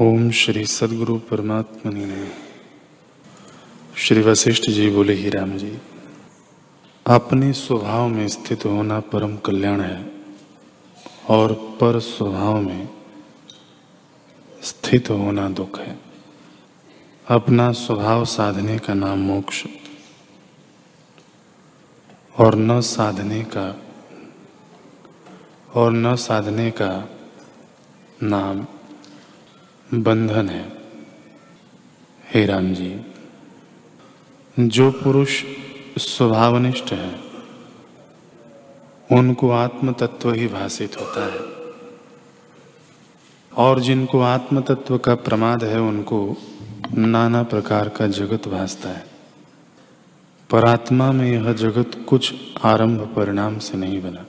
ओम श्री सदगुरु परमात्मा ने श्री वशिष्ठ जी बोले, ही राम जी अपने स्वभाव में स्थित होना परम कल्याण है और पर स्वभाव में स्थित होना दुख है। अपना स्वभाव साधने का नाम मोक्ष और न साधने का, और न साधने का नाम बंधन है। हे राम जी, जो पुरुष स्वभावनिष्ठ है, उनको आत्म तत्व ही भाषित होता है। और जिनको आत्म तत्व का प्रमाद है, उनको नाना प्रकार का जगत भासता है। पर आत्मा में यह जगत कुछ आरंभ परिणाम से नहीं बना।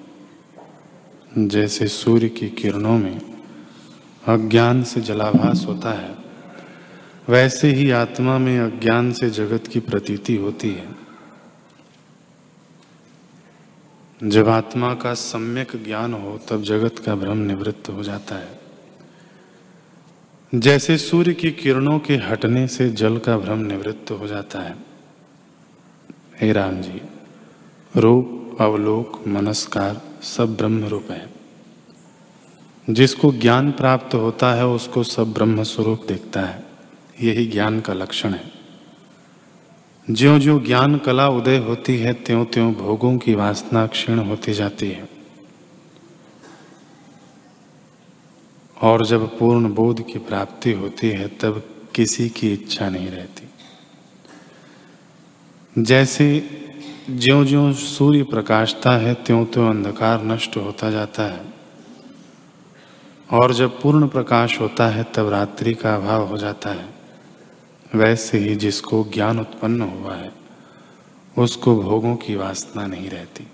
जैसे सूर्य की किरणों में अज्ञान से जलाभास होता है। वैसे ही आत्मा में अज्ञान से जगत की प्रतीति होती है। जब आत्मा का सम्यक ज्ञान हो, तब जगत का भ्रम निवृत्त हो जाता है। जैसे सूर्य की किरणों के हटने से जल का भ्रम निवृत्त हो जाता है। हे राम जी, रूप, अवलोक, मनस्कार सब ब्रह्म रूप है। जिसको ज्ञान प्राप्त होता है, उसको सब ब्रह्म स्वरूप देखता है। यही ज्ञान का लक्षण है। ज्यो ज्यो ज्ञान कला उदय होती है त्यों त्यों भोगों की वासना क्षीण होती जाती है। और जब पूर्ण बोध की प्राप्ति होती है, तब किसी की इच्छा नहीं रहती। जैसे ज्यो ज्यो सूर्य प्रकाशता है त्यों त्यों अंधकार नष्ट होता जाता है। और जब पूर्ण प्रकाश होता है, तब रात्रि का अभाव हो जाता है। वैसे ही जिसको ज्ञान उत्पन्न हुआ है, उसको भोगों की वासना नहीं रहती।